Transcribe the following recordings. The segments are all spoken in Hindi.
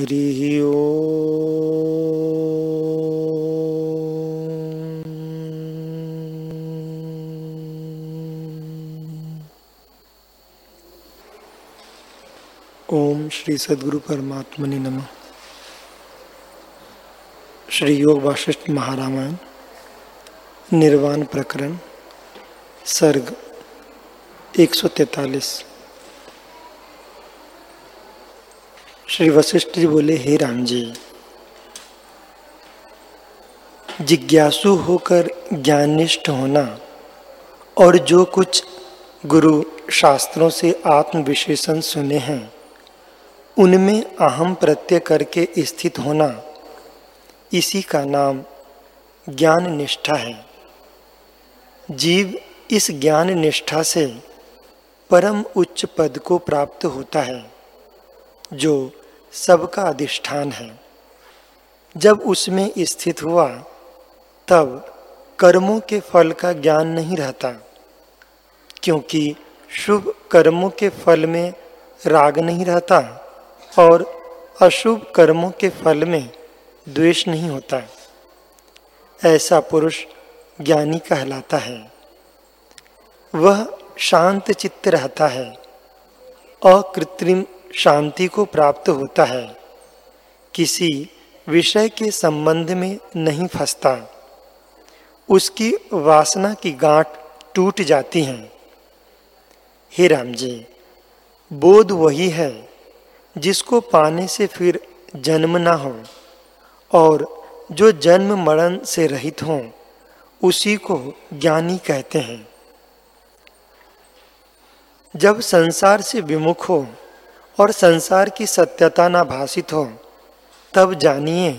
हरिः ओम श्री सदगुरु परमात्मनि नमः। श्री योग वाशिष्ठ महारामायण निर्वाण प्रकरण सर्ग 143 श्री वशिष्ठ जी बोले, हे राम जी, जिज्ञासु होकर ज्ञानिष्ठ होना और जो कुछ गुरु शास्त्रों से आत्म विशेषण सुने हैं, उनमें अहम प्रत्यय करके स्थित होना, इसी का नाम ज्ञान निष्ठा है। जीव इस ज्ञान निष्ठा से परम उच्च पद को प्राप्त होता है, जो सबका अधिष्ठान है। जब उसमें स्थित हुआ, तब कर्मों के फल का ज्ञान नहीं रहता, क्योंकि शुभ कर्मों के फल में राग नहीं रहता और अशुभ कर्मों के फल में द्वेष नहीं होता। ऐसा पुरुष ज्ञानी कहलाता है। वह शांत चित्त रहता है, अकृत्रिम शांति को प्राप्त होता है। किसी विषय के संबंध में नहीं फंसता। उसकी वासना की गांठ टूट जाती है। हे राम जी, बोध वही है जिसको पाने से फिर जन्म ना हो और जो जन्म मरण से रहित हो, उसी को ज्ञानी कहते हैं। जब संसार से विमुख हो और संसार की सत्यता ना भाषित हो, तब जानिए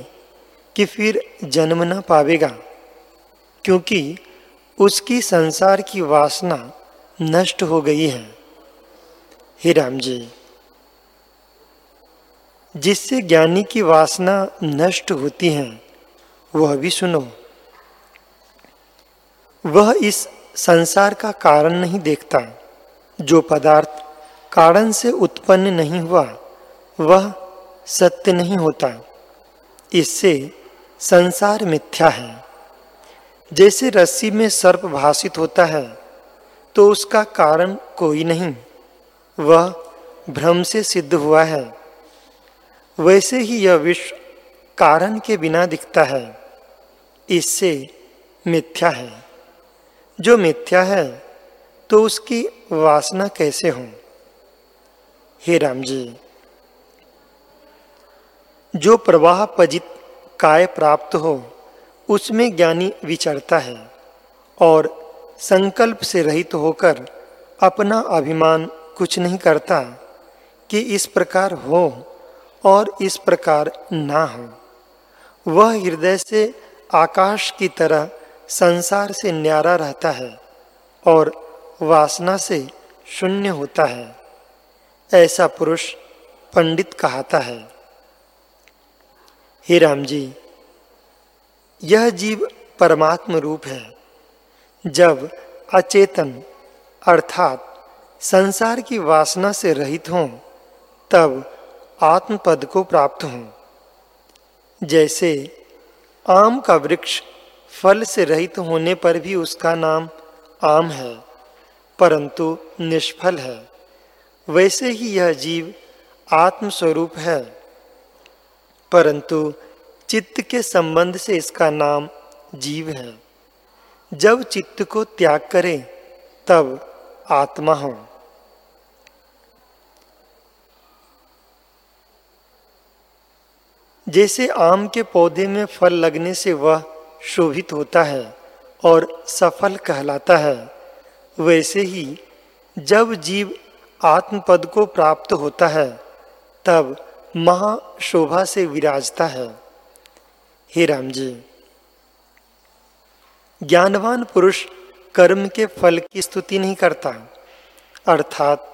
कि फिर जन्म न पावेगा, क्योंकि उसकी संसार की वासना नष्ट हो गई है। हे राम जी, जिससे ज्ञानी की वासना नष्ट होती है, वह भी सुनो। वह इस संसार का कारण नहीं देखता, जो पदार्थ कारण से उत्पन्न नहीं हुआ, वह सत्य नहीं होता। इससे संसार मिथ्या है। जैसे रस्सी में सर्प भाषित होता है तो उसका कारण कोई नहीं। वह भ्रम से सिद्ध हुआ है। वैसे ही यह विश्व कारण के बिना दिखता है। इससे मिथ्या है। जो मिथ्या है तो उसकी वासना कैसे हो? हे राम जी जो प्रवाह पजित काय प्राप्त हो, उसमें ज्ञानी विचरता है और संकल्प से रहित होकर अपना अभिमान कुछ नहीं करता कि इस प्रकार हो और इस प्रकार ना हो। वह हृदय से आकाश की तरह संसार से न्यारा रहता है और वासना से शून्य होता है। ऐसा पुरुष पंडित कहता है, हे राम जी, यह जीव परमात्म रूप है। जब अचेतन अर्थात संसार की वासना से रहित हों, तब आत्म पद को प्राप्त हों। जैसे आम का वृक्ष फल से रहित होने पर भी उसका नाम आम है, परंतु निष्फल है। वैसे ही यह जीव आत्म स्वरूप है। परंतु चित्त के संबंध से इसका नाम जीव है। जब चित्त को त्याग करे, तब आत्मा हो। जैसे आम के पौधे में फल लगने से वह शोभित होता है और सफल कहलाता है, वैसे ही जब जीव आत्मपद को प्राप्त होता है, तब महाशोभा से विराजता है। हे राम जी, ज्ञानवान पुरुष कर्म के फल की स्तुति नहीं करता, अर्थात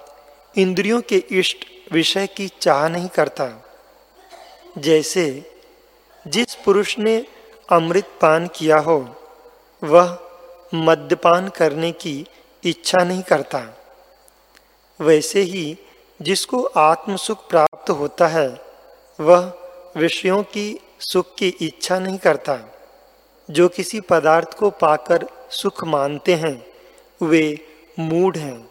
इंद्रियों के इष्ट विषय की चाह नहीं करता। जैसे जिस पुरुष ने अमृत पान किया हो, वह मद्यपान करने की इच्छा नहीं करता। वैसे ही जिसको आत्म सुख प्राप्त होता है, वह विषयों की सुख की इच्छा नहीं करता। जो किसी पदार्थ को पाकर सुख मानते हैं, वे मूढ़ हैं।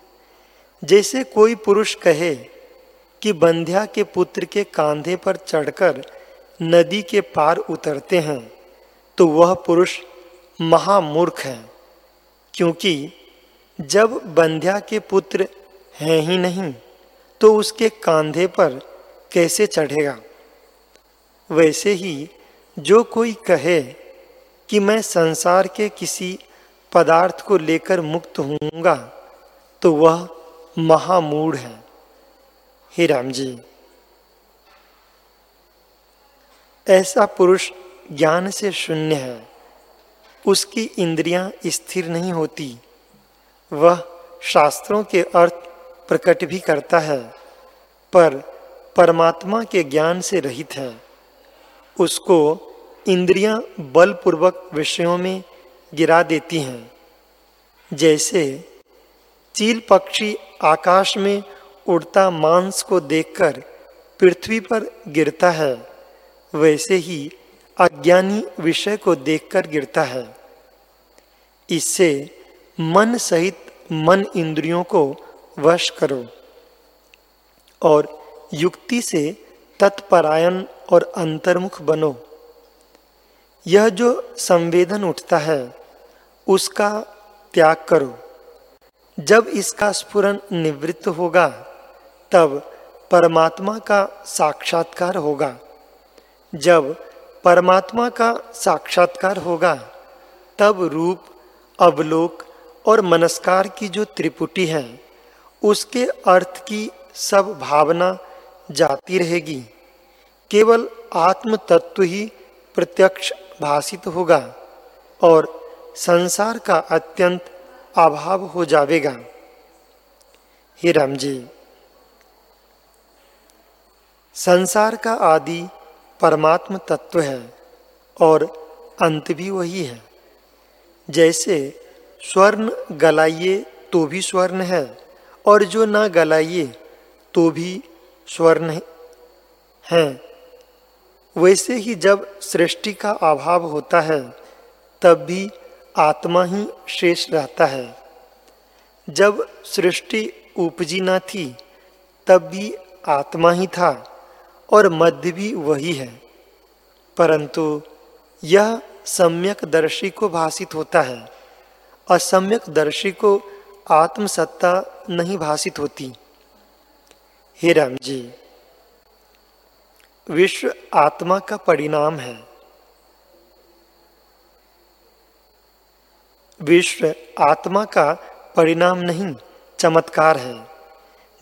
जैसे कोई पुरुष कहे कि बंध्या के पुत्र के कांधे पर चढ़कर नदी के पार उतरते हैं तो वह पुरुष महामूर्ख है। क्योंकि जब बंध्या के पुत्र हैं ही नहीं तो उसके कांधे पर कैसे चढ़ेगा? वैसे ही जो कोई कहे कि मैं संसार के किसी पदार्थ को लेकर मुक्त होऊँगा तो वह महामूढ़ है। हे राम जी ऐसा पुरुष ज्ञान से शून्य है। उसकी इंद्रियाँ स्थिर नहीं होती। वह शास्त्रों के अर्थ प्रकट भी करता है, पर परमात्मा के ज्ञान से रहित है। उसको इंद्रियाँ बलपूर्वक विषयों में गिरा देती हैं। जैसे चील पक्षी आकाश में उड़ता मांस को देखकर पृथ्वी पर गिरता है, वैसे ही अज्ञानी विषय को देखकर गिरता है। इससे मन सहित मन इंद्रियों को वश करो। और युक्ति से तत्परायण और अंतर्मुख बनो। यह जो संवेदन उठता है, उसका त्याग करो। जब इसका स्फुरन निवृत्त होगा, तब परमात्मा का साक्षात्कार होगा। जब परमात्मा का साक्षात्कार होगा, तब रूप, अवलोक और मनस्कार की जो त्रिपुटी है उसके अर्थ की सब भावना जाती रहेगी। केवल आत्म तत्व ही प्रत्यक्ष भाषित होगा और संसार का अत्यंत अभाव हो जाएगा हे राम जी संसार का आदि परमात्म तत्व है और अंत भी वही है। जैसे स्वर्ण गलाइए तो भी स्वर्ण है। और जो ना गलाइए तो भी स्वर्ण हैं। वैसे ही जब सृष्टि का अभाव होता है, तब भी आत्मा ही शेष रहता है। जब सृष्टि उपजी ना थी, तब भी आत्मा ही था और मध्य भी वही है। परंतु यह सम्यक दर्शी को भाषित होता है। असम्यक दर्शी को आत्मसत्ता नहीं भाषित होती। हे राम जी विश्व आत्मा का परिणाम है। विश्व आत्मा का परिणाम नहीं, चमत्कार है।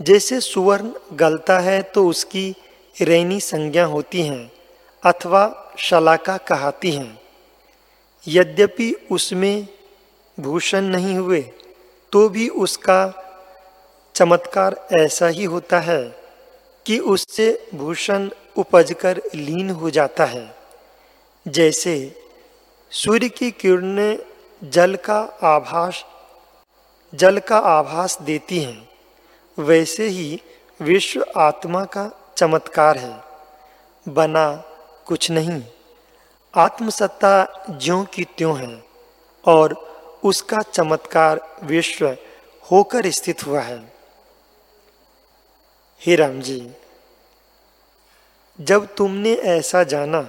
जैसे सुवर्ण गलता है तो उसकी रैनी संज्ञा होती हैं, अथवा शलाका कहती हैं। यद्यपि उसमें भूषण नहीं हुए तो भी उसका चमत्कार ऐसा ही होता है कि उससे भूषण उपजकर लीन हो जाता है। जैसे सूर्य की किरणें जल का आभास, जल का आभास देती हैं, वैसे ही विश्व आत्मा का चमत्कार है। बना कुछ नहीं, आत्मसत्ता ज्यों की त्यों है और उसका चमत्कार विश्व होकर स्थित हुआ है। हे राम जी जब तुमने ऐसा जाना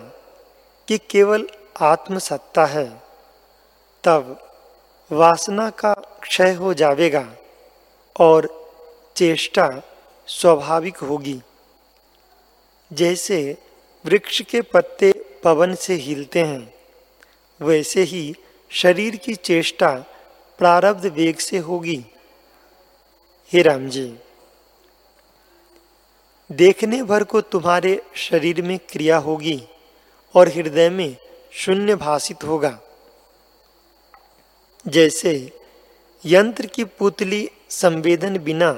कि केवल आत्मसत्ता है, तब वासना का क्षय हो जाएगा और चेष्टा स्वाभाविक होगी। जैसे वृक्ष के पत्ते पवन से हिलते हैं, वैसे ही शरीर की चेष्टा प्रारब्ध वेग से होगी। हे राम जी देखने भर को तुम्हारे शरीर में क्रिया होगी और हृदय में शून्य भाषित होगा। जैसे यंत्र की पुतली संवेदन बिना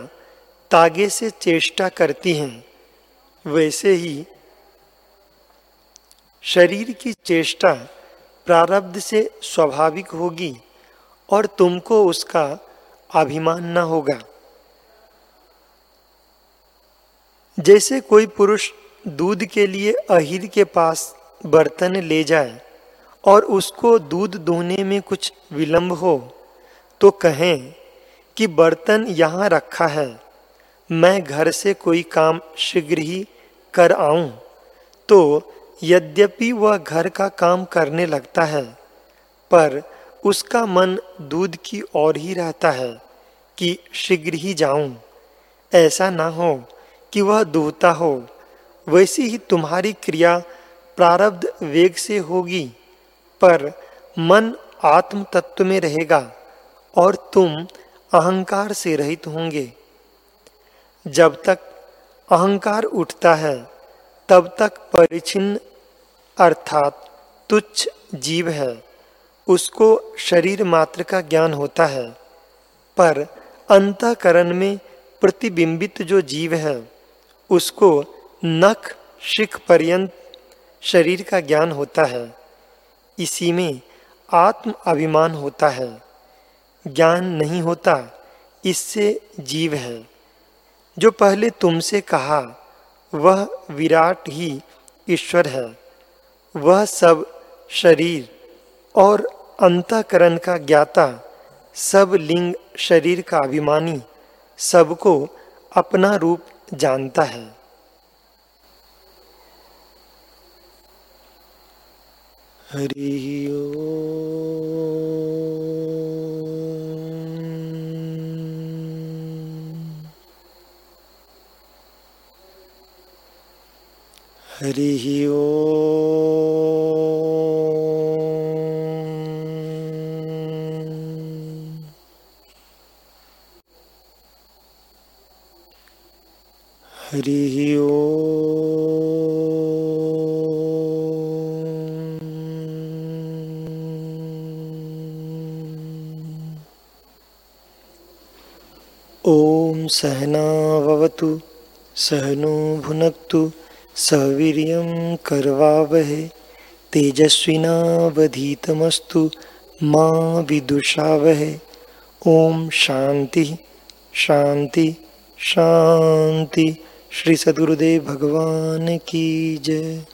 तागे से चेष्टा करती हैं, वैसे ही शरीर की चेष्टा प्रारब्ध से स्वाभाविक होगी और तुमको उसका अभिमान न होगा। जैसे कोई पुरुष दूध के लिए अहिर के पास बर्तन ले जाए और उसको दूध दोहने में कुछ विलंब हो तो कहें कि बर्तन यहाँ रखा है। मैं घर से कोई काम शीघ्र ही कर आऊँ। तो यद्यपि वह घर का काम करने लगता है, पर उसका मन दूध की ओर ही रहता है कि शीघ्र ही जाऊँ। ऐसा ना हो कि वह दूहता हो। वैसी ही तुम्हारी क्रिया प्रारब्ध वेग से होगी, पर मन आत्म तत्व में रहेगा और तुम अहंकार से रहित होंगे। जब तक अहंकार उठता है, तब तक परिचिन्न अर्थात तुच्छ जीव है। उसको शरीर मात्र का ज्ञान होता है, पर अंतकरण में प्रतिबिंबित जो जीव है उसको नख, शिख पर्यंत शरीर का ज्ञान होता है। इसी में आत्म अभिमान होता है। ज्ञान नहीं होता, इससे जीव है। जो पहले तुमसे कहा, वह विराट ही ईश्वर है। वह सब शरीर और अंतकरण का ज्ञाता, सब लिंग शरीर का अभिमानी, सबको अपना रूप जानता है। हरि हरि ओ। ॐ सहनावतु सहनो भुनक्तु, सवीर्यं कर्वावहे, तेजस्विनावधीतमस्तु मा विदुषावहे। ॐ शांति शांति शांति श्री सदगुरुदेव भगवान की जय।